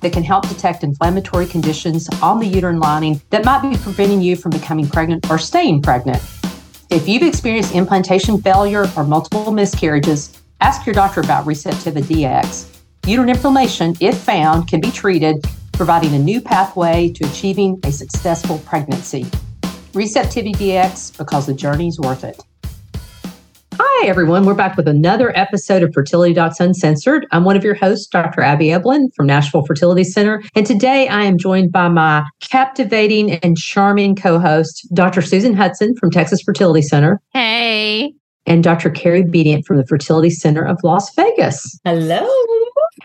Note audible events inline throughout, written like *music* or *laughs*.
that can help detect inflammatory conditions on the uterine lining that might be preventing you from becoming pregnant or staying pregnant. If you've experienced implantation failure or multiple miscarriages, ask your doctor about Receptiva DX. Uterine inflammation, if found, can be treated, providing a new pathway to achieving a successful pregnancy. Receptiva DX because the journey is worth it. Hi, everyone. We're back with another episode of Fertility Docs Uncensored. I'm one of your hosts, Dr. Abby Eblen from Nashville Fertility Center. And today I am joined by my captivating and charming co host, Dr. Susan Hudson from Texas Fertility Center. Hey. And Dr. Carrie Bedient from the Fertility Center of Las Vegas. Hello.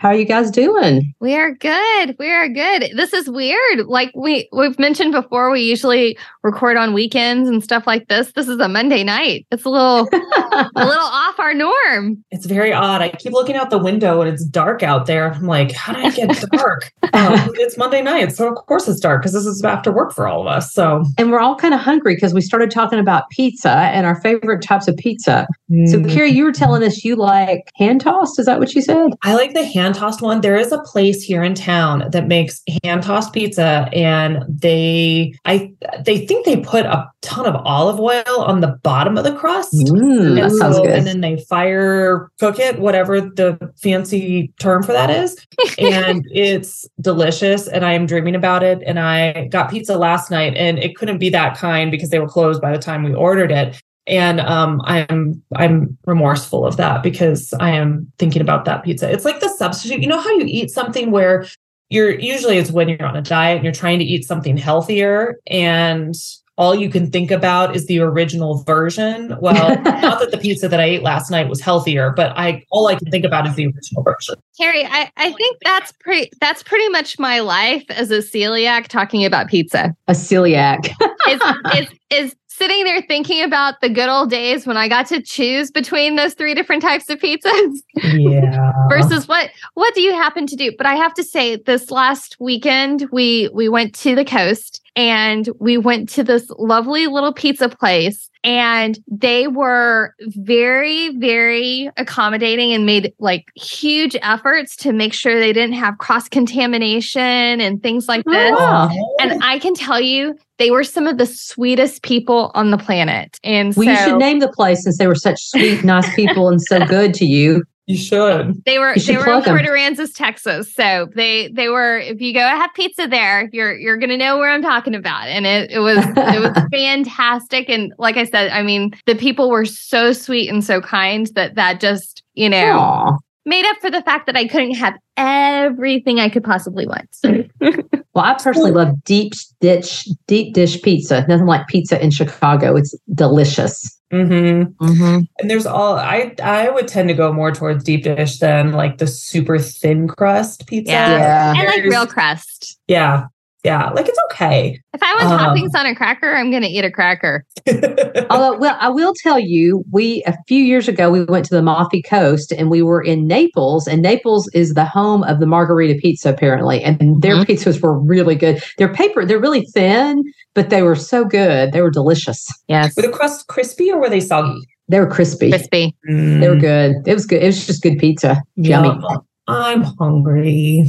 How are you guys doing? We are good. We are good. This is weird. Like we we've mentioned before, we usually record on weekends and stuff like this. This is a Monday night. It's a little *laughs* a little off our norm. It's very odd. I keep looking out the window and it's dark out there. I'm like, how did I get *laughs* dark? um, it's Monday night, so of course it's dark because this is after work for all of us. So, and we're all kind of hungry because we started talking about pizza and our favorite types of pizza. Mm. So, Carrie, you were telling us you like hand tossed. Is that what you said? I like the hand tossed one. There is a place here in town that makes hand tossed pizza, and they, I, they think they put a ton of olive oil on the bottom of the crust. Mm, and, so, and then they fire cook it, whatever the fancy term for that is. and *laughs* it's delicious. And I am dreaming about it. And I got pizza last night and it couldn't be that kind because they were closed by the time we ordered it. And um, I'm I'm remorseful of that because I am thinking about that pizza. It's like the substitute. You know how you eat something where you're usually it's when you're on a diet and you're trying to eat something healthier and all you can think about is the original version. Well, *laughs* not that the pizza that I ate last night was healthier, but I all I can think about is the original version. Carrie, I, I think that's pretty that's pretty much my life as a celiac talking about pizza. A celiac is, is is sitting there thinking about the good old days when I got to choose between those three different types of pizzas. *laughs* Yeah. versus what what do you happen to do? But I have to say this last weekend we we went to the coast and we went to this lovely little pizza place and they were very very accommodating and made like huge efforts to make sure they didn't have cross contamination and things like oh, this. oh. and i can tell you they were some of the sweetest people on the planet. And well so, you should name the place since they were such sweet nice people and so good to you you should. They were they were in Port Aransas, Texas. So they they were if you go have pizza there, you're you're gonna know where I'm talking about. And it, it was it was *laughs* fantastic. And like I said, I mean, the people were so sweet and so kind that that just, you know, Aww. made up for the fact that I couldn't have everything I could possibly want. *laughs* well, I personally love deep dish deep dish pizza. Nothing like pizza in Chicago. It's delicious. Mm-hmm. Mm-hmm. And there's all I I would tend to go more towards deep dish than like the super thin crust pizza. Yeah, yeah. I like real crust. Yeah, yeah, like it's okay. If I want um, toppings on a cracker, I'm going to eat a cracker. *laughs* Although, well, I will tell you, we a few years ago we went to the Amalfi Coast and we were in Naples, and Naples is the home of the margherita pizza apparently, and their mm-hmm. pizzas were really good. Their paper, they're really thin, but they were so good. They were delicious. Yes. Were the crust crispy or were they soggy? They were crispy. Crispy. Mm. They were good. It was good. It was just good pizza. Yummy. I'm hungry.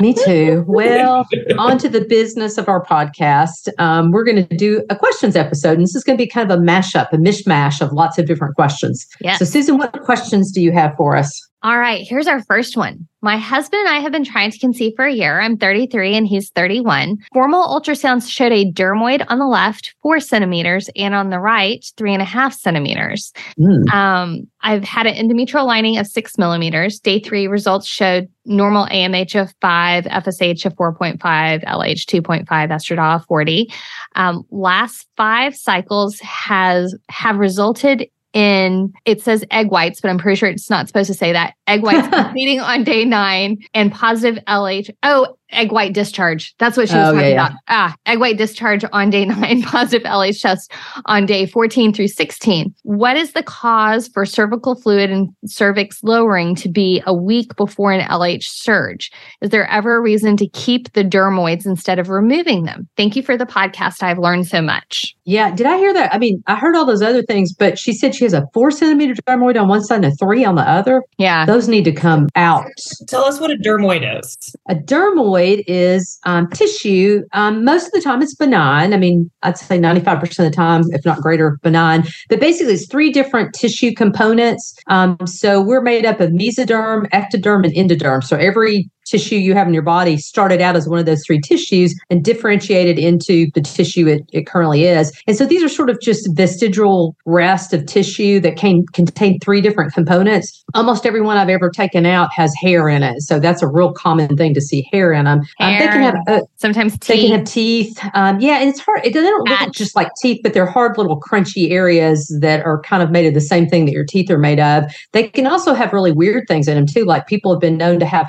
Me too. *laughs* Well, on to the business of our podcast. Um, we're going to do a questions episode, and this is going to be kind of a mashup, a mishmash of lots of different questions. Yes. So, Susan, what questions do you have for us? All right, here's our first one. My husband and I have been trying to conceive for a year. I'm 33 and he's 31. Formal ultrasounds showed a dermoid on the left, four centimeters, and on the right, three and a half centimeters. Mm. Um, I've had an endometrial lining of six millimeters. Day three results showed normal AMH of five, FSH of 4.5, LH 2.5, estradiol 40. Um, last five cycles has have resulted in it says egg whites, but I'm pretty sure it's not supposed to say that. Egg whites *laughs* completing on day nine and positive LH. Oh, egg white discharge. That's what she was Oh, talking yeah, yeah. about. Ah, egg white discharge on day *laughs* nine, positive LH test on day 14 through 16. What is the cause for cervical fluid and cervix lowering to be a week before an LH surge? Is there ever a reason to keep the dermoids instead of removing them? Thank you for the podcast. I've learned so much. Yeah, did I hear that? I mean, I heard all those other things, but she said she has a four centimeter dermoid on one side and a three on the other. Yeah. Those need to come out. Tell us what a dermoid is. A dermoid is um, tissue. Um, most of the time, it's benign. I mean, I'd say 95% of the time, if not greater, benign. But basically, it's three different tissue components. Um, so we're made up of mesoderm, ectoderm, and endoderm. So every tissue you have in your body started out as one of those three tissues and differentiated into the tissue it, it currently is. And so these are sort of just vestigial rest of tissue that can contain three different components. Almost every one I've ever taken out has hair in it. So that's a real common thing to see hair in them. Um, they can have uh, Sometimes they can teeth. have teeth. Um, yeah, and it's hard. It, they don't look just like teeth, but they're hard little crunchy areas that are kind of made of the same thing that your teeth are made of. They can also have really weird things in them too. Like people have been known to have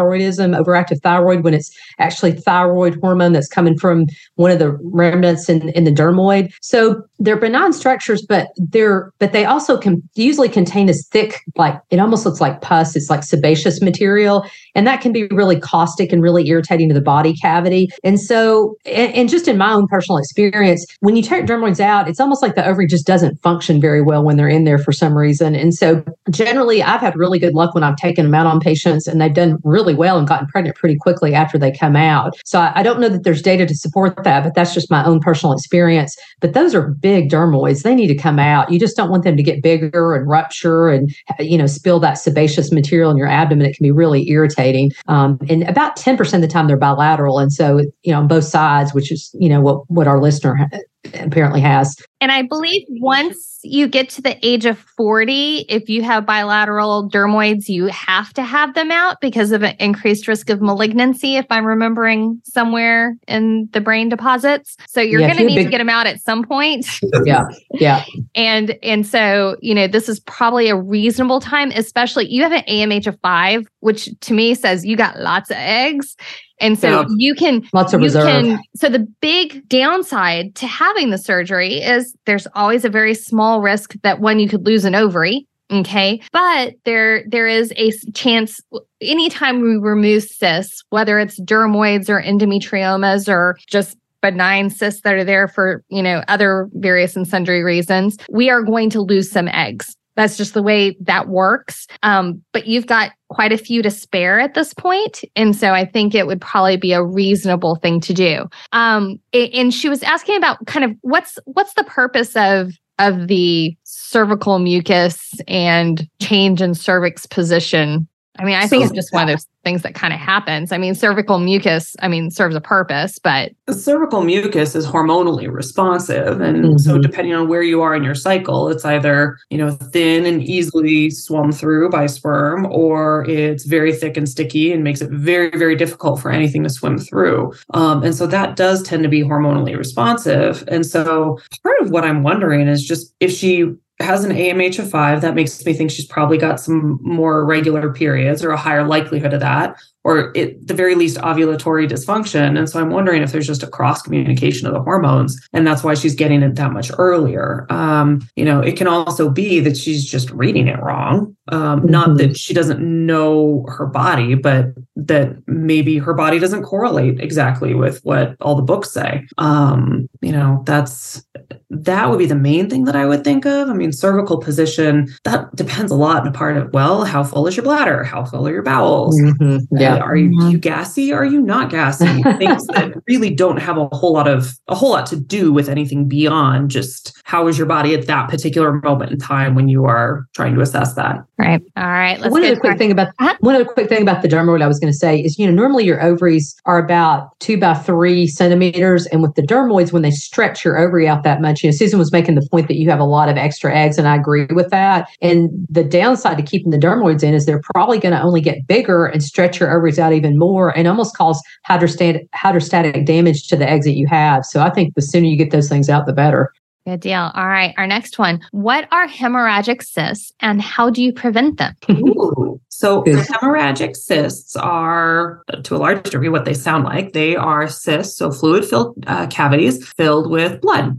hyperthyroidism, overactive thyroid, when it's actually thyroid hormone that's coming from one of the remnants in, in the dermoid. So they're benign structures, but they're but they also can usually contain this thick, like it almost looks like pus. It's like sebaceous material, and that can be really caustic and really irritating to the body cavity. And so, and, and just in my own personal experience, when you take dermoids out, it's almost like the ovary just doesn't function very well when they're in there for some reason. And so, generally, I've had really good luck when I've taken them out on patients, and they've done really well and gotten pregnant pretty quickly after they come out. So I, I don't know that there's data to support that, but that's just my own personal experience. But those are big dermoids; they need to come out. You just don't want them to get bigger and rupture and you know spill that sebaceous material in your abdomen. It can be really irritating. Um, and about ten percent of the time they're bilateral, and so you know on both sides, which is you know what what our listener ha- apparently has. And I believe once you get to the age of 40, if you have bilateral dermoids, you have to have them out because of an increased risk of malignancy, if I'm remembering somewhere in the brain deposits. So you're Yeah, going to need have to get them out at some point. *laughs* *laughs* Yeah, yeah. and and so you know this is probably a reasonable time especially you have an amh of five which to me says you got lots of eggs and so Yeah. you can Lots of you reserve. can so the big downside to having the surgery is there's always a very small risk that one you could lose an ovary okay? But there there is a chance anytime we remove cysts whether it's dermoids or endometriomas or just benign cysts that are there for you know other various and sundry reasons we are going to lose some eggs that's just the way that works. Um, but you've got quite a few to spare at this point and so i think it would probably be a reasonable thing to do. Um, and she was asking about kind of what's what's the purpose of of the cervical mucus and change in cervix position i mean i think So- it's just one of those things that kind of happens i mean cervical mucus i mean serves a purpose but The cervical mucus is hormonally responsive. And so Mhm. depending on where you are in your cycle, it's either, you know, thin and easily swum through by sperm, or it's very thick and sticky and makes it very, very difficult for anything to swim through. Um, and so that does tend to be hormonally responsive. And so part of what I'm wondering is just if she has an AMH of five, that makes me think she's probably got some more regular periods or a higher likelihood of that or at the very least ovulatory dysfunction. And so I'm wondering if there's just a cross communication of the hormones, and that's why she's getting it that much earlier. Um, you know, it can also be that she's just reading it wrong. Um, Not Mhm. that she doesn't know her body, but that maybe her body doesn't correlate exactly with what all the books say. Um, you know, that's that would be the main thing that I would think of. I mean, cervical position, that depends a lot in a part of, well, how full is your bladder? How full are your bowels? Mhm, Yeah. Uh, are you, you gassy? Are you not gassy? Things that *laughs* really don't have a whole lot of a whole lot to do with anything beyond just how is your body at that particular moment in time when you are trying to assess that. Right all right let's one other quick thing about Uh-huh. one other quick thing about the dermoid I was going to say is you know normally your ovaries are about two by three centimeters, and with the dermoids when they stretch your ovary out that much, you know Susan was making the point that you have a lot of extra eggs, and I agree with that. And the downside to keeping the dermoids in is they're probably going to only get bigger and stretch your ovaries out even more, and almost cause hydrostatic hydrostatic damage to the eggs that you have. So I think the sooner you get those things out, the better. Good deal. All right. Our next one. What are hemorrhagic cysts and how do you prevent them? Ooh. So hemorrhagic cysts are, to a large degree, what they sound like. They are cysts, so fluid-filled uh, cavities filled with blood.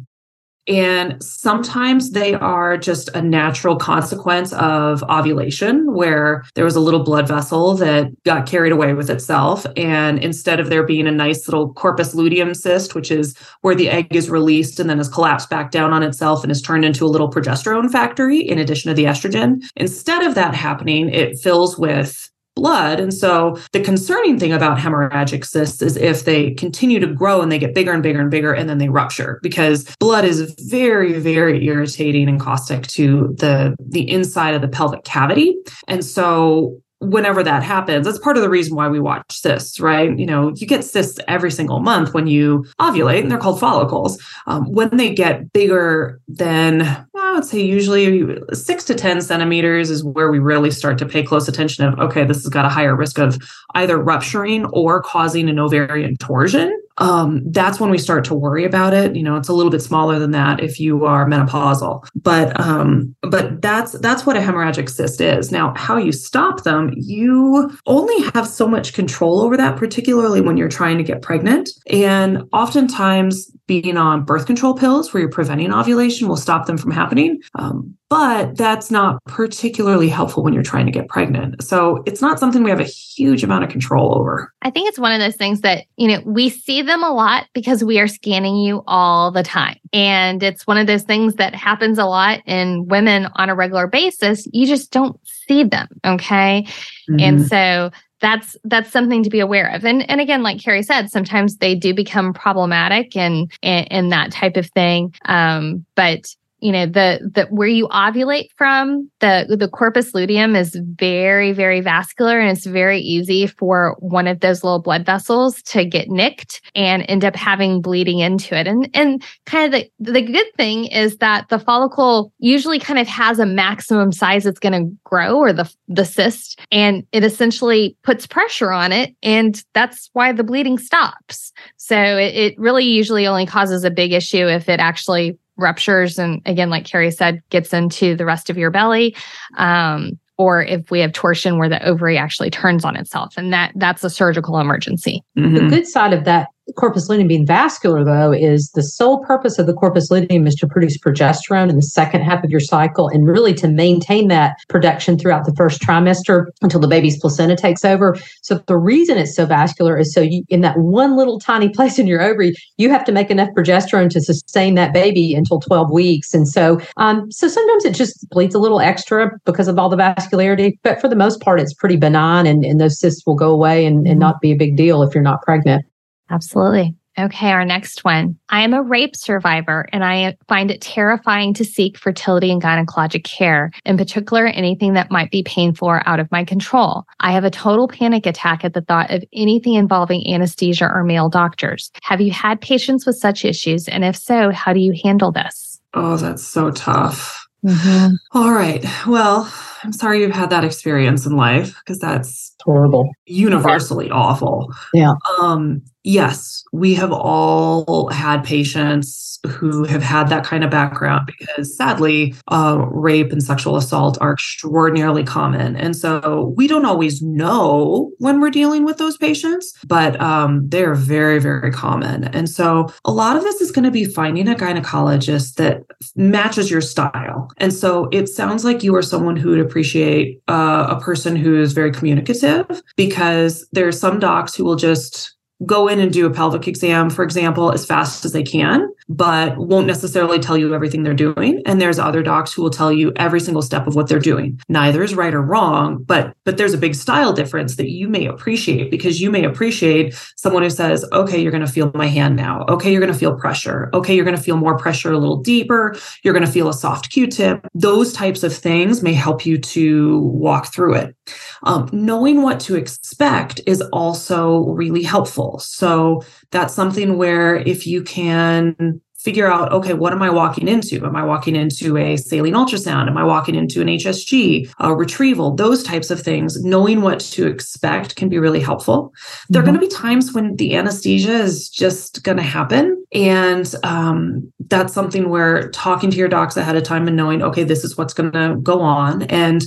And sometimes they are just a natural consequence of ovulation, where there was a little blood vessel that got carried away with itself. And instead of there being a nice little corpus luteum cyst, which is where the egg is released and then is collapsed back down on itself and is turned into a little progesterone factory in addition to the estrogen, instead of that happening, it fills with blood. And so the concerning thing about hemorrhagic cysts is if they continue to grow and they get bigger and bigger and bigger and then they rupture because blood is very very irritating and caustic to the the inside of the pelvic cavity. And so whenever that happens, that's part of the reason why we watch cysts, right? You know, you get cysts every single month when you ovulate, and they're called follicles. Um, when they get bigger than, I would say usually six to 10 centimeters is where we really start to pay close attention of, okay, this has got a higher risk of either rupturing or causing an ovarian torsion um, that's when we start to worry about it. You know, it's a little bit smaller than that if you are menopausal, but um, but that's that's what a hemorrhagic cyst is. Now, how you stop them, you only have so much control over that, particularly when you're trying to get pregnant. And oftentimes, being on birth control pills where you're preventing ovulation will stop them from happening. Um, but that's not particularly helpful when you're trying to get pregnant. So it's not something we have a huge amount of control over. I think it's one of those things that, you know, we see them a lot because we are scanning you all the time. And it's one of those things that happens a lot in women on a regular basis. You just don't see them. Okay. Mm-hmm. And so that's that's something to be aware of. And and again, like Carrie said, sometimes they do become problematic and and, that type of thing. Um, but you know the the where you ovulate from the the corpus luteum is very very vascular and it's very easy for one of those little blood vessels to get nicked and end up having bleeding into it. And and kind of the the good thing is that the follicle usually kind of has a maximum size it's going to grow or the the cyst and it essentially puts pressure on it and that's why the bleeding stops. So it, it really usually only causes a big issue if it actually ruptures and again like carrie said gets into the rest of your belly um, or if we have torsion where the ovary actually turns on itself and that that's a surgical emergency mm-hmm. the good side of that corpus luteum being vascular, though, is the sole purpose of the corpus luteum is to produce progesterone in the second half of your cycle and really to maintain that production throughout the first trimester until the baby's placenta takes over. So the reason it's so vascular is so you, in that one little tiny place in your ovary, you have to make enough progesterone to sustain that baby until 12 weeks. And so, um, so sometimes it just bleeds a little extra because of all the vascularity, but for the most part, it's pretty benign and, and those cysts will go away and, and mm-hmm. not be a big deal if you're not pregnant. Absolutely. Okay, our next one. I am a rape survivor and I find it terrifying to seek fertility and gynecologic care, in particular, anything that might be painful or out of my control. I have a total panic attack at the thought of anything involving anesthesia or male doctors. Have you had patients with such issues? And if so, how do you handle this? Oh, that's so tough. Mm-hmm. All right. Well, I'm sorry you've had that experience in life because that's horrible, universally awful. Yeah. Um, yes, we have all had patients who have had that kind of background because sadly, uh, rape and sexual assault are extraordinarily common. And so we don't always know when we're dealing with those patients, but um, they're very, very common. And so a lot of this is going to be finding a gynecologist that matches your style. And so it sounds like you are someone who would appreciate uh, a person who is very communicative because there are some docs who will just go in and do a pelvic exam, for example, as fast as they can, but won't necessarily tell you everything they're doing. And there's other docs who will tell you every single step of what they're doing. Neither is right or wrong, but but there's a big style difference that you may appreciate because you may appreciate someone who says, "Okay, you're going to feel my hand now. Okay, you're going to feel pressure. Okay, you're going to feel more pressure a little deeper. You're going to feel a soft Q-tip." Those types of things may help you to walk through it. Um, knowing what to expect is also really helpful. So that's something where if you can figure out okay what am i walking into? Am i walking into a saline ultrasound? Am i walking into an hsg a retrieval? Those types of things knowing what to expect can be really helpful. Mm-hmm. there are going to be times when the anesthesia is just going to happen. And um, that's something where talking to your docs ahead of time and knowing okay this is what's going to go on. And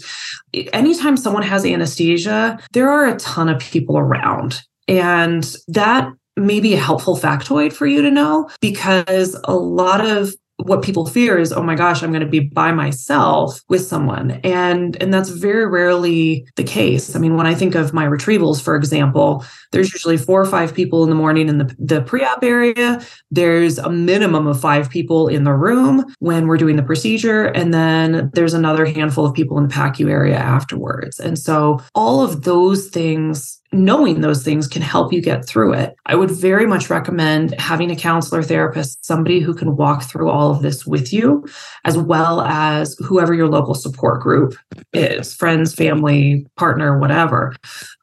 anytime someone has anesthesia there are a ton of people around. And that may be a helpful factoid for you to know because a lot of what people fear is oh my gosh i'm going to be by myself with someone. And and that's very rarely the case. I mean when i think of my retrievals for example there's usually four or five people in the morning in the, the pre-op area. There's a minimum of five people in the room when we're doing the procedure and then there's another handful of people in the pacu area afterwards. And so all of those things knowing those things can help you get through it. I would very much recommend having a counselor therapist, somebody who can walk through all of this with you, as well as whoever your local support group is friends, family, partner, whatever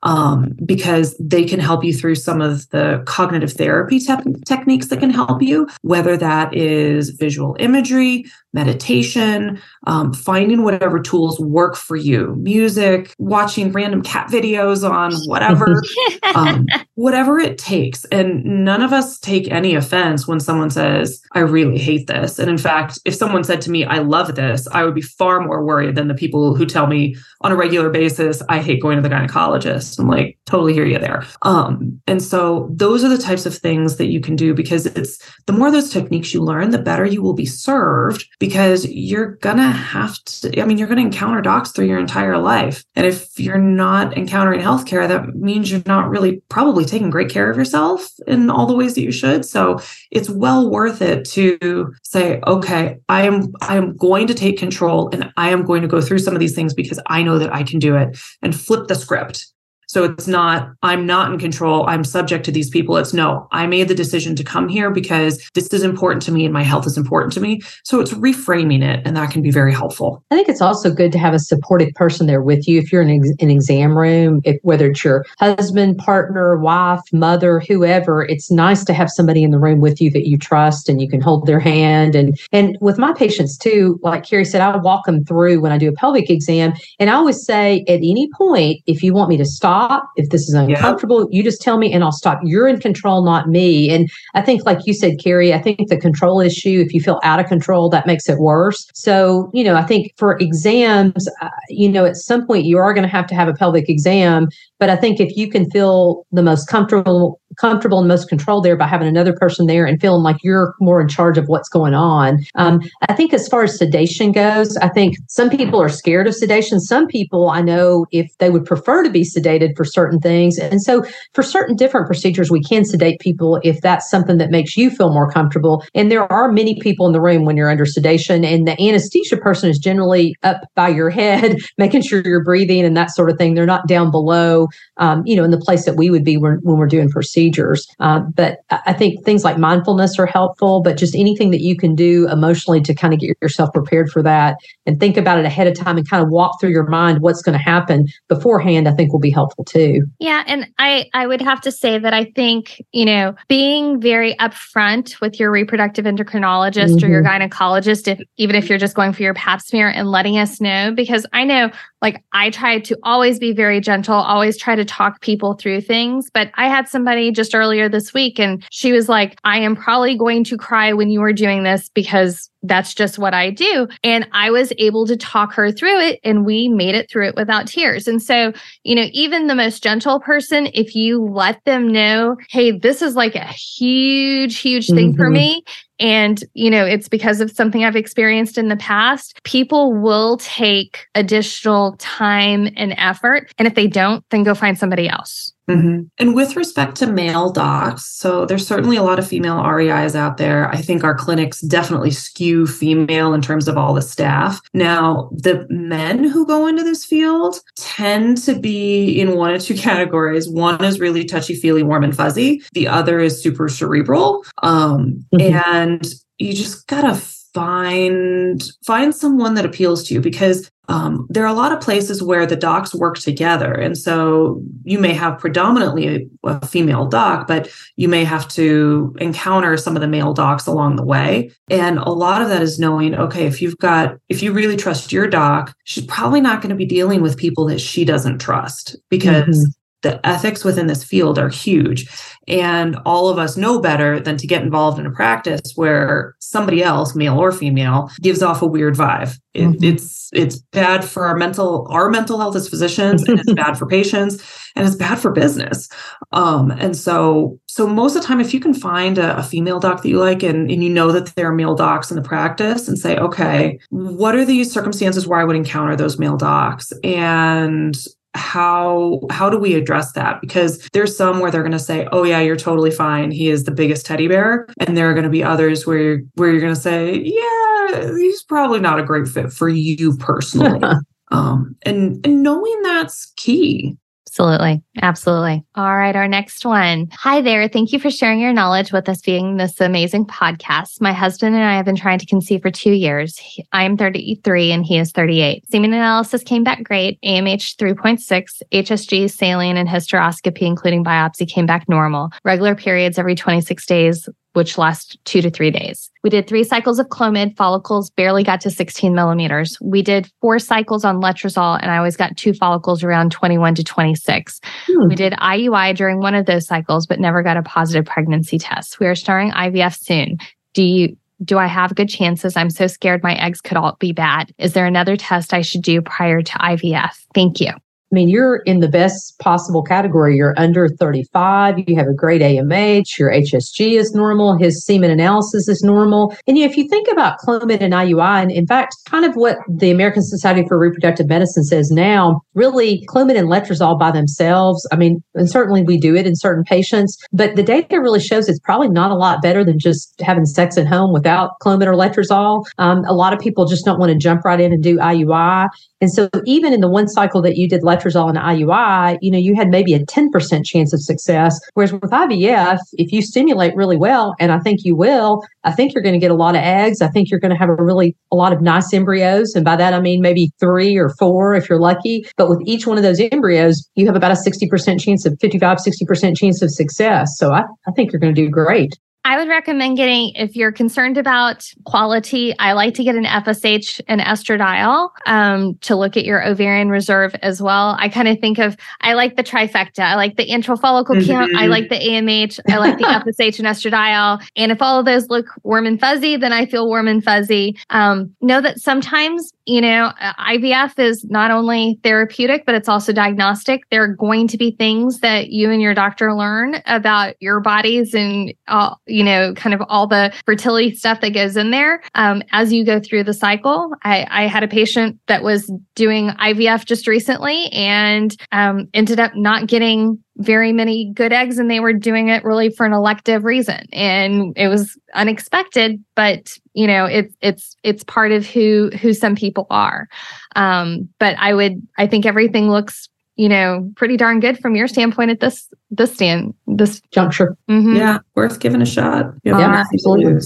um, because they can help you through some of the cognitive therapy te- techniques that can help you, whether that is visual imagery, meditation, um, finding whatever tools work for you, music, watching random cat videos on whatever, *laughs* um, whatever it takes. And none of us take any offense when someone says, I really hate this. And in fact, if someone said to me, I love this, I would be far more worried than the people who tell me on a regular basis, I hate going to the gynecologist. I'm like, totally hear you there. Um, and so those are the types of things that you can do because it's the more those techniques you learn, the better you will be served because you're gonna have to, I mean, you're gonna encounter docs through your entire life. And if you're not encountering healthcare, that means you're not really probably taking great care of yourself in all the ways that you should. So it's well worth it to say, okay, I am I am going to take control and I am going to go through some of these things because I know that I can do it and flip the script so it's not, I'm not in control. I'm subject to these people. It's no, I made the decision to come here because this is important to me and my health is important to me. So it's reframing it, and that can be very helpful. I think it's also good to have a supportive person there with you. If you're in an exam room, if, whether it's your husband, partner, wife, mother, whoever, it's nice to have somebody in the room with you that you trust and you can hold their hand. And and with my patients too, like Carrie said, I walk them through when I do a pelvic exam, and I always say at any point, if you want me to stop stop. If this is uncomfortable, yeah. you just tell me and I'll stop. You're in control, not me. And I think, like you said, Carrie, I think the control issue, if you feel out of control, that makes it worse. So, you know, I think for exams, uh, you know, at some point you are going to have to have a pelvic exam. But I think if you can feel the most comfortable comfortable and most controlled there by having another person there and feeling like you're more in charge of what's going on. Um, I think as far as sedation goes, I think some people are scared of sedation. Some people I know if they would prefer to be sedated for certain things. And so for certain different procedures, we can sedate people if that's something that makes you feel more comfortable. And there are many people in the room when you're under sedation and the anesthesia person is generally up by your head, *laughs* making sure you're breathing and that sort of thing. They're not down below, um, you know, in the place that we would be when, when we're doing procedures procedures. Uh, but I think things like mindfulness are helpful, but just anything that you can do emotionally to kind of get yourself prepared for that and think about it ahead of time and kind of walk through your mind what's going to happen beforehand, I think will be helpful too. Yeah. And I, I would have to say that I think, you know, being very upfront with your reproductive endocrinologist mm-hmm. or your mm-hmm. gynecologist, if even if you're just going for your pap smear and letting us know, because I know like I try to always be very gentle, always try to talk people through things. But I had somebody just earlier this week and she was like, I am probably going to cry when you are doing this because that's just what I do. And I was able to talk her through it and we made it through it without tears. And so, you know, even the most gentle person, if you let them know, hey, this is like a huge, huge thing mm-hmm. for me. And, you know, it's because of something I've experienced in the past. People will take additional time and effort. And if they don't, then go find somebody else. Mm-hmm. And with respect to male docs, so there's certainly a lot of female REIs out there. I think our clinics definitely skew female in terms of all the staff. Now, the men who go into this field tend to be in one or two *laughs* categories. One is really touchy feely, warm and fuzzy. The other is super cerebral. Um, mm-hmm. And you just gotta find find someone that appeals to you because um, there are a lot of places where the docs work together. And so you may have predominantly a, a female doc, but you may have to encounter some of the male docs along the way. And a lot of that is knowing, okay, if you've got, if you really trust your doc, she's probably not going to be dealing with people that she doesn't trust because mm-hmm the ethics within this field are huge. And all of us know better than to get involved in a practice where somebody else, male or female, gives off a weird vibe. It, mm-hmm. It's it's bad for our mental our mental health as physicians, and it's bad for *laughs* patients, and it's bad for business. Um, and so so most of the time, if you can find a, a female doc that you like, and, and you know that there are male docs in the practice, and say, okay, what are these circumstances where I would encounter those male docs, and how how do we address that? Because there's some where they're going to say oh yeah you're totally fine. He is the biggest teddy bear. And there are going to be others where you're, where you're going to say yeah he's probably not a great fit for you personally. *laughs* Um and and knowing that's key Absolutely. Absolutely. All right. Our next one. Hi there. Thank you for sharing your knowledge with us being this amazing podcast. My husband and I have been trying to conceive for two years. I am 33 and he is 38. Semen analysis came back great. AMH 3.6, HSG, saline, and hysteroscopy, including biopsy, came back normal. Regular periods every 26 days which last two to three days. We did three cycles of Clomid, follicles barely got to 16 millimeters. We did four cycles on letrozole, and I always got two follicles around 21 to 26. Hmm. We did IUI during one of those cycles, but never got a positive pregnancy test. We are starting IVF soon. Do you do I have good chances? I'm so scared my eggs could all be bad. Is there another test I should do prior to IVF? Thank you. I mean, you're in the best possible category. You're under 35. You have a great AMH. Your HSG is normal. His semen analysis is normal. And if you think about Clomid and IUI, and in fact, kind of what the American Society for Reproductive Medicine says now, really Clomid and letrozole by themselves. I mean, and certainly we do it in certain patients, but the data really shows it's probably not a lot better than just having sex at home without Clomid or letrozole. Um, a lot of people just don't want to jump right in and do IUI. And so even in the one cycle that you did letrozole and IUI, you know, you had maybe a 10% chance of success. Whereas with IVF, if you stimulate really well, and I think you will, I think you're going to get a lot of eggs. I think you're going to have a really, a lot of nice embryos. And by that, I mean maybe three or four if you're lucky. But with each one of those embryos, you have about a 60% chance of 55, 60% chance of success. So I, I think you're going to do great. I would recommend getting, if you're concerned about quality, I like to get an FSH and estradiol um, to look at your ovarian reserve as well. I kind of think of, I like the trifecta. I like the antral follicle mm-hmm. count. I like the AMH. I like the FSH and estradiol. And if all of those look warm and fuzzy, then I feel warm and fuzzy. Um, know that sometimes, you know, IVF is not only therapeutic, but it's also diagnostic. There are going to be things that you and your doctor learn about your bodies and, uh, you know, kind of all the fertility stuff that goes in there um, as you go through the cycle. I, I, had a patient that was doing IVF just recently and um, ended up not getting very many good eggs and they were doing it really for an elective reason and it was unexpected but you know it's it's it's part of who who some people are um but i would i think everything looks you know, pretty darn good from your standpoint at this this stand this juncture. Mm-hmm. Yeah, worth giving a shot. Yeah, absolutely.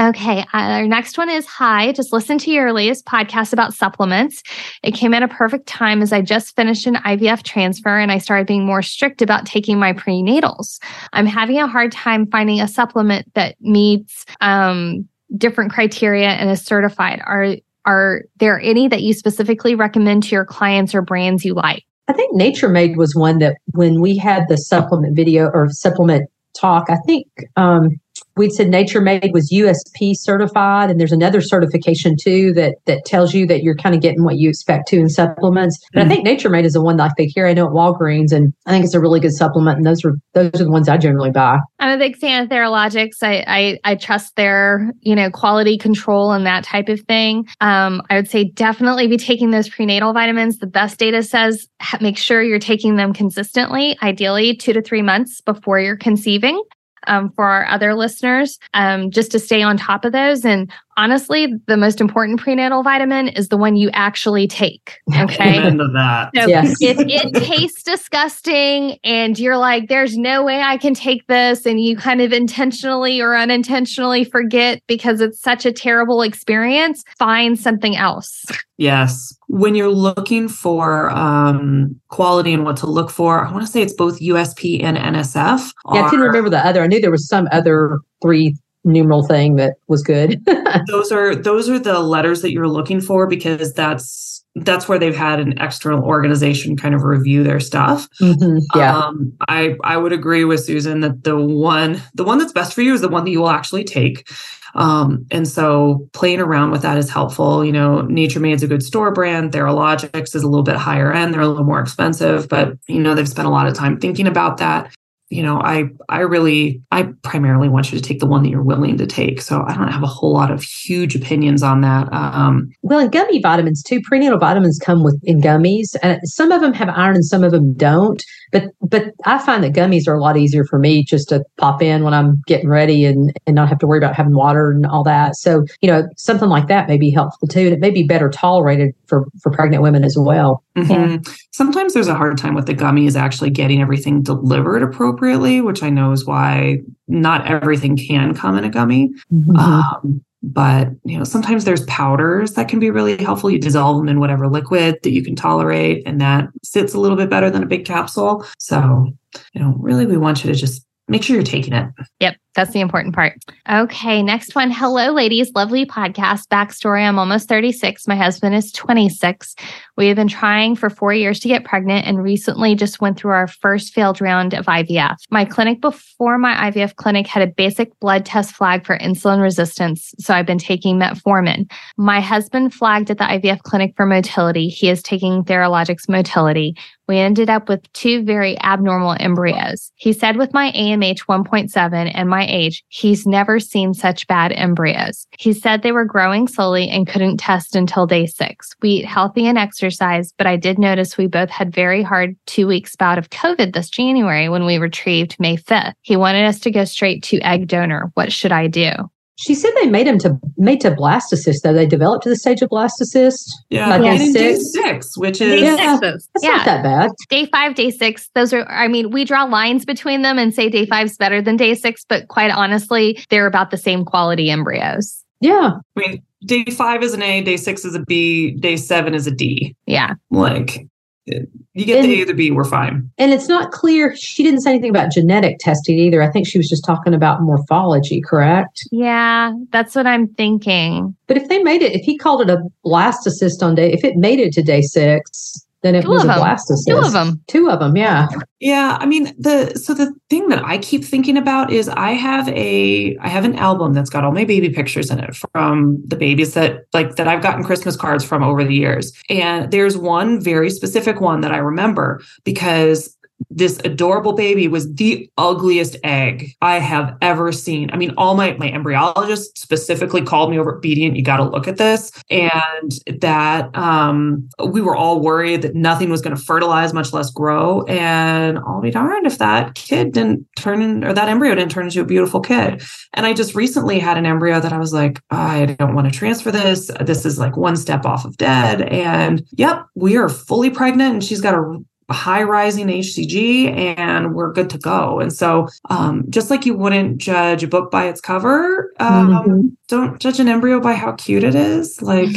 Okay, uh, our next one is Hi. Just listen to your latest podcast about supplements. It came at a perfect time as I just finished an IVF transfer and I started being more strict about taking my prenatals. I'm having a hard time finding a supplement that meets um, different criteria and is certified. Are are there any that you specifically recommend to your clients or brands you like? I think Nature Made was one that when we had the supplement video or supplement talk, I think um, we'd said Nature Made was USP certified, and there's another certification too that that tells you that you're kind of getting what you expect to in supplements. But mm-hmm. I think Nature Made is the one that I think here I know at Walgreens, and I think it's a really good supplement. And those are those are the ones I generally buy. I'm a big fan of Theralogix. I I, I trust their you know quality control and that type of thing. Um, I would say definitely be taking those prenatal vitamins. The best data says make sure you're taking them consistently, ideally two to three months before you're conceiving um, for our other listeners, um, just to stay on top of those. And honestly, the most important prenatal vitamin is the one you actually take. *laughs* Okay. Amen to that. So Yes. if it tastes disgusting and you're like, there's no way I can take this, and you kind of intentionally or unintentionally forget because it's such a terrible experience, find something else. Yes. When you're looking for um, quality and what to look for, I want to say it's both USP and NSF. Yeah, I couldn't remember the other. I knew there was some other three numeral thing that was good. *laughs* those are those are the letters that you're looking for because that's that's where they've had an external organization kind of review their stuff. Mhm, Yeah. Um, I I would agree with Susan that the one the one that's best for you is the one that you will actually take. Um, and so playing around with that is helpful. You know, Nature Made's a good store brand. Theralogix is a little bit higher end. They're a little more expensive, but you know, they've spent a lot of time thinking about that. You know, I I really I primarily want you to take the one that you're willing to take. So I don't have a whole lot of huge opinions on that. Um, Well, and gummy vitamins too. Prenatal vitamins come with in gummies, and some of them have iron and some of them don't. But but I find that gummies are a lot easier for me just to pop in when I'm getting ready and and not have to worry about having water and all that. So you know something like that may be helpful too, and it may be better tolerated for for pregnant women as well. Mhm. Sometimes there's a hard time with the gummies actually getting everything delivered appropriately, which I know is why not everything can come in a gummy. Mhm. Um, but you know, sometimes there's powders that can be really helpful. You dissolve them in whatever liquid that you can tolerate, and that sits a little bit better than a big capsule. So, you know, really, we want you to just make sure you're taking it. Yep, that's the important part. Okay, next one. Hello, ladies. Lovely podcast. Backstory I'm almost 36. My husband is 26. We have been trying for four years to get pregnant and recently just went through our first failed round of IVF. My clinic before my IVF clinic had a basic blood test flag for insulin resistance, so I've been taking metformin. My husband flagged at the IVF clinic for motility. He is taking Theralogix motility. We ended up with two very abnormal embryos. He said with my AMH 1.7 and my age, he's never seen such bad embryos. He said they were growing slowly and couldn't test until day six. We eat healthy and exercise, but I did notice we both had very hard two weeks bout of COVID this January when we retrieved May 5th. He wanted us to go straight to egg donor. What should I do? She said they made him to made to blastocyst though. They developed to the stage of blastocyst. Yeah, Like and day in day six? six, which Day is Yeah. sixes. That's Yeah. not that bad. day five, day six, those are, I mean, we draw lines between them and say day five's better than day six, but quite honestly, they're about the same quality embryos. Yeah. I mean, day five is an A, day six is a B, day seven is a D. Yeah. Like, it- you get And- the A or the B, we're fine. And it's not clear. She didn't say anything about genetic testing either. I think she was just talking about morphology, correct? Yeah. That's what I'm thinking. But if they made it, if he called it a blastocyst on day, if it made it to day six, then it Two was of a 'em. blastocyst. Two of them. Two of them, yeah. Yeah, I mean the so the thing that I keep thinking about is I have a I have an album that's got all my baby pictures in it from the babies that like that I've gotten Christmas cards from over the years. And there's one very specific one that I remember because this adorable baby was the ugliest egg I have ever seen. I mean, all my my embryologist specifically called me over obedient. You got to look at this, and that um, we were all worried that nothing was going to fertilize, much less grow. And I'll be darned if that kid didn't turn in, or that embryo didn't turn into a beautiful kid. And I just recently had an embryo that I was like, I don't want to transfer this. This is like one step off of dead. And yep, we are fully pregnant, and she's got a high rising HCG and we're good to go. And so, um, just like you wouldn't judge a book by its cover, um, Mhm. don't judge an embryo by how cute it is. Like, *laughs*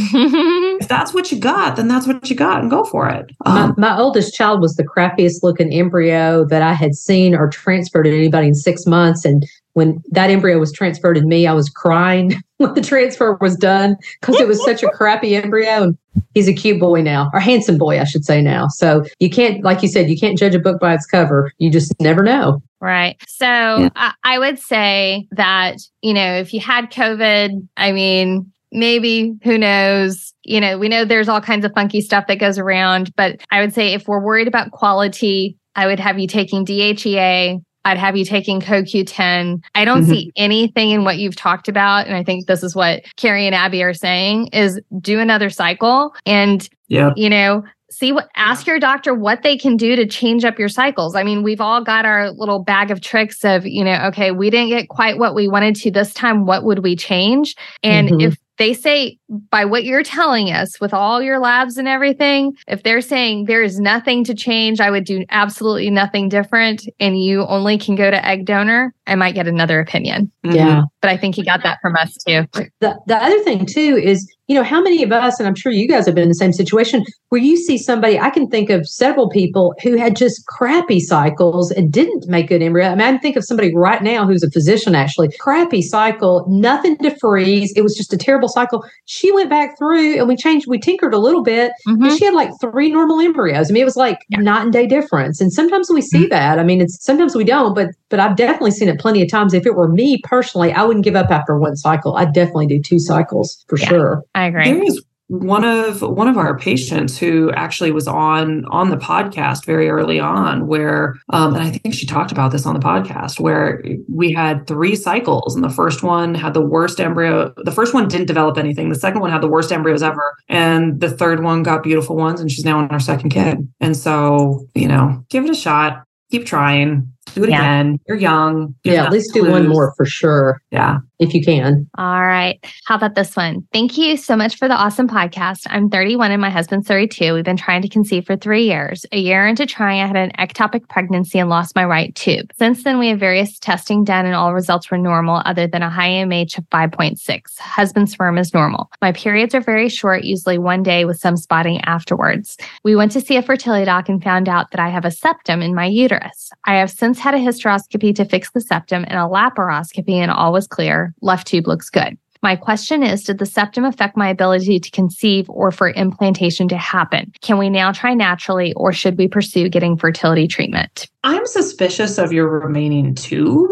if that's what you got, then that's what you got and go for it. My, Um, my oldest child was the crappiest looking embryo that I had seen or transferred to anybody in six months. And when that embryo was transferred to me, I was crying *laughs* when the transfer was done because it was such a crappy embryo. And he's a cute boy now, or handsome boy, I should say now. So you can't, like you said, you can't judge a book by its cover. You just never know. Right. So I, I would say that, you know, if you had COVID, I mean, maybe who knows? You know, we know there's all kinds of funky stuff that goes around, but I would say if we're worried about quality, I would have you taking DHEA. I'd have you taking CoQ10. I don't Mhm. see anything in what you've talked about. And I think this is what Carrie and Abby are saying is do another cycle and yeah. you know see what ask your doctor what they can do to change up your cycles i mean we've all got our little bag of tricks of you know okay we didn't get quite what we wanted to this time what would we change and Mhm. if they say by what you're telling us with all your labs and everything, if they're saying there is nothing to change, I would do absolutely nothing different, and you only can go to egg donor, I might get another opinion. Mm-hmm. Yeah. But I think he got that from us too. The, the other thing too is, you know, how many of us, and I'm sure you guys have been in the same situation, where you see somebody, I can think of several people who had just crappy cycles and didn't make good embryo. I mean, I can think of somebody right now who's a physician actually, crappy cycle, nothing to freeze. It was just a terrible cycle. She went back through and we changed, we tinkered a little bit, Mhm. and she had like three normal embryos. I mean, it was like Yeah. night and day difference. And sometimes we see that. I mean, it's sometimes we don't, but but I've definitely seen it plenty of times. If it were me personally, I wouldn't give up after one cycle. I'd definitely do two cycles for Yeah. sure. I agree. There is one of one of our patients who actually was on on the podcast very early on where um and I think she talked about this on the podcast where we had three cycles and the first one had the worst embryo the first one didn't develop anything. The second one had the worst embryos ever and the third one got beautiful ones and she's now on her second kid. And so you know give it a shot keep trying do it Yeah. again. You're young You Yeah, at least do to one more for sure. Yeah if you can. All right. How about this one? Thank you so much for the awesome podcast. I'm 31 and my husband's 32. We've been trying to conceive for three years. A year into trying, I had an ectopic pregnancy and lost my right tube. Since then, we have various testing done and all results were normal other than a high AMH of 5.6. Husband's sperm is normal. My periods are very short, usually one day with some spotting afterwards. We went to see a fertility doc and found out that I have a septum in my uterus. I have since had a hysteroscopy to fix the septum and a laparoscopy, and all was clear. Left tube looks good. My question is Did the septum affect my ability to conceive or for implantation to happen? Can we now try naturally or should we pursue getting fertility treatment? I'm suspicious of your remaining tube.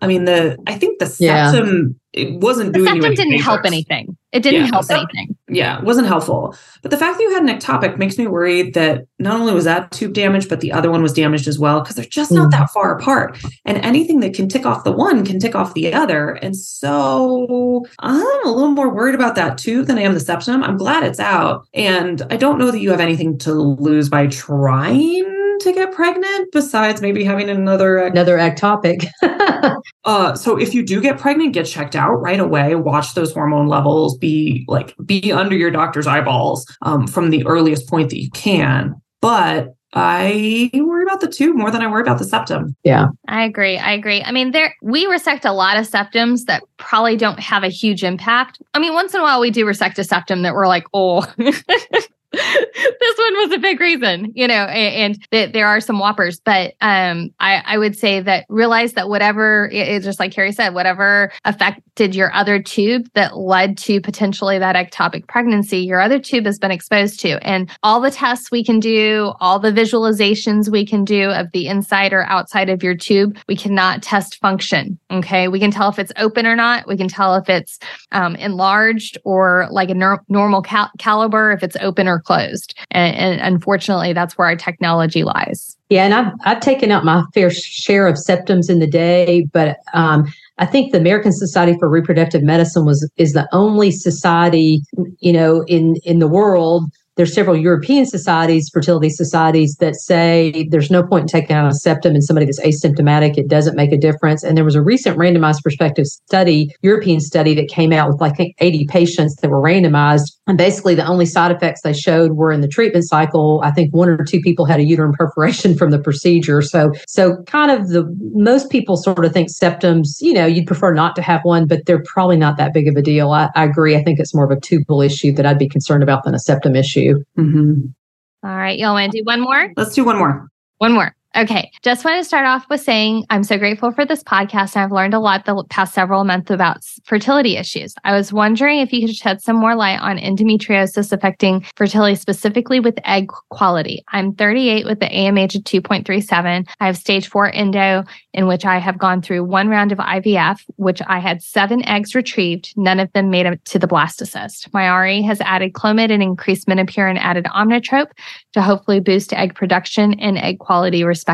I mean, the I think the Yeah. septum it wasn't The doing septum you any didn't help anything. It didn't Yeah, help the sep- anything. Yeah, it wasn't helpful. But the fact that you had an ectopic makes me worried that not only was that tube damaged, but the other one was damaged as well because they're just not Mhm. that far apart. And anything that can tick off the one can tick off the other. And so I'm a little more worried about that tube than I am the septum. I'm glad it's out, and I don't know that you have anything to lose by trying to get pregnant besides maybe having another Another ectopic. *laughs* uh, so if you do get pregnant, get checked out right away. Watch those hormone levels. Be like be under your doctor's eyeballs um, from the earliest point that you can. But I worry about the tube more than I worry about the septum. Yeah. I agree. I agree. I mean, there we resect a lot of septums that probably don't have a huge impact. I mean, once in a while we do resect a septum that we're like, oh, *laughs* *laughs* this one was a big reason, you know, and, and th- there are some whoppers, but um, I, I would say that realize that whatever, it, it's just like Carrie said, whatever affected your other tube that led to potentially that ectopic pregnancy, your other tube has been exposed to. And all the tests we can do, all the visualizations we can do of the inside or outside of your tube, we cannot test function. Okay. We can tell if it's open or not. We can tell if it's um, enlarged or like a nor- normal cal- caliber, if it's open or closed. And, and unfortunately, that's where our technology lies. Yeah, and I've I've taken out my fair share of septums in the day, but um, I think the American Society for Reproductive Medicine was is the only society, you know, in in the world. There's several European societies, fertility societies, that say there's no point in taking out a septum in somebody that's asymptomatic. It doesn't make a difference. And there was a recent randomized prospective study, European study, that came out with like 80 patients that were randomized. And basically, the only side effects they showed were in the treatment cycle. I think one or two people had a uterine perforation from the procedure. So, so kind of the most people sort of think septums, you know, you'd prefer not to have one, but they're probably not that big of a deal. I, I agree. I think it's more of a tubal issue that I'd be concerned about than a septum issue. Mhm. All right. Y'all want to do one more? Let's do one more. One more. Okay. Just want to start off with saying I'm so grateful for this podcast. And I've learned a lot the past several months about fertility issues. I was wondering if you could shed some more light on endometriosis affecting fertility, specifically with egg quality. I'm 38 with the AMH of 2.37. I have stage four endo, in which I have gone through one round of IVF, which I had seven eggs retrieved. None of them made it to the blastocyst. My RE has added Clomid and increased Menopur and added Omnitrope to hopefully boost egg production and egg quality, respectively.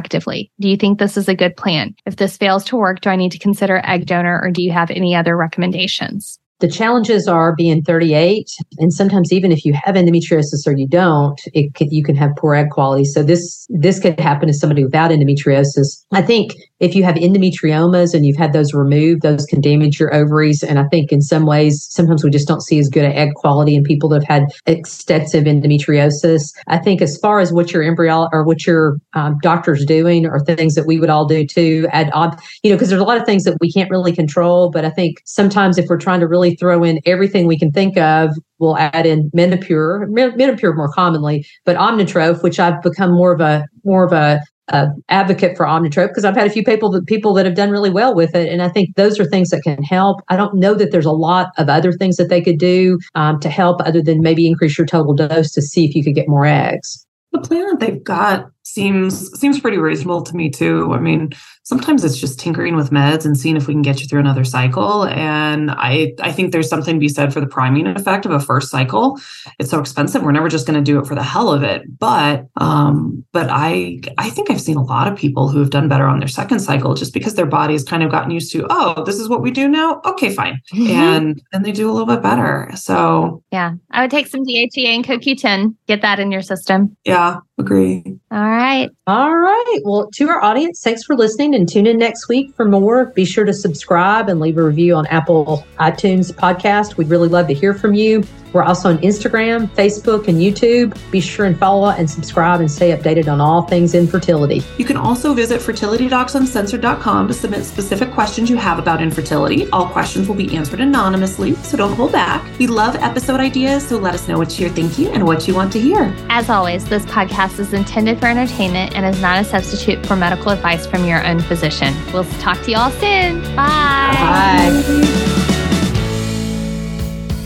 Do you think this is a good plan? If this fails to work, do I need to consider egg donor or do you have any other recommendations? The challenges are being 38, and sometimes even if you have endometriosis or you don't, it you can have poor egg quality. So this this could happen to somebody without endometriosis. I think if you have endometriomas and you've had those removed, those can damage your ovaries. And I think in some ways, sometimes we just don't see as good an egg quality in people that have had extensive endometriosis. I think as far as what your embryo or what your um, doctor's doing or things that we would all do too, add on, you know, because there's a lot of things that we can't really control. But I think sometimes if we're trying to really throw in everything we can think of, we'll add in Menopur, Menopur more commonly, but Omnitrope, which I've become more of a more of a uh, advocate for Omnitrope because I've had a few people that people that have done really well with it, and I think those are things that can help. I don't know that there's a lot of other things that they could do um, to help other than maybe increase your total dose to see if you could get more eggs. The plan that they've got seems seems pretty reasonable to me too. I mean, sometimes it's just tinkering with meds and seeing if we can get you through another cycle. And I I think there's something to be said for the priming effect of a first cycle. It's so expensive. We're never just going to do it for the hell of it. But um, but I I think I've seen a lot of people who have done better on their second cycle just because their body has kind of gotten used to, oh, this is what we do now. Okay, fine. Mm-hmm. And and they do a little bit better. So yeah. I would take some DHEA and CoQ10, get that in your system. Yeah, agree. All right. All right. Well, to our audience, thanks for listening and tune in next week for more. Be sure to subscribe and leave a review on Apple iTunes podcast. We'd really love to hear from you. We're also on Instagram, Facebook, and YouTube. Be sure and follow and subscribe and stay updated on all things infertility. You can also visit fertilitydocsuncensored.com to submit specific questions you have about infertility. All questions will be answered anonymously, so don't hold back. We love episode ideas, so let us know what you're thinking and what you want to hear. As always, this podcast is intended for entertainment and is not a substitute for medical advice from your own physician. We'll talk to you all soon. Bye. Bye.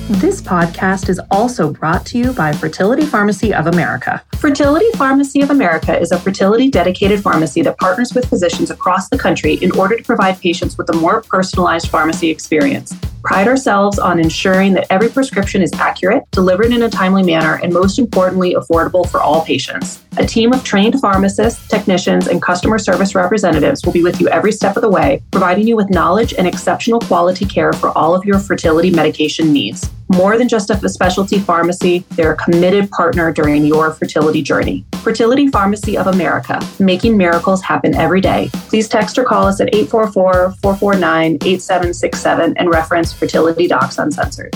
This podcast is also brought to you by Fertility Pharmacy of America. Fertility Pharmacy of America is a fertility dedicated pharmacy that partners with physicians across the country in order to provide patients with a more personalized pharmacy experience. Pride ourselves on ensuring that every prescription is accurate, delivered in a timely manner, and most importantly, affordable for all patients. A team of trained pharmacists, technicians, and customer service representatives will be with you every step of the way, providing you with knowledge and exceptional quality care for all of your fertility medication needs. More than just a specialty pharmacy, they're a committed partner during your fertility journey. Fertility Pharmacy of America, making miracles happen every day. Please text or call us at 844 449 8767 and reference Fertility Docs Uncensored.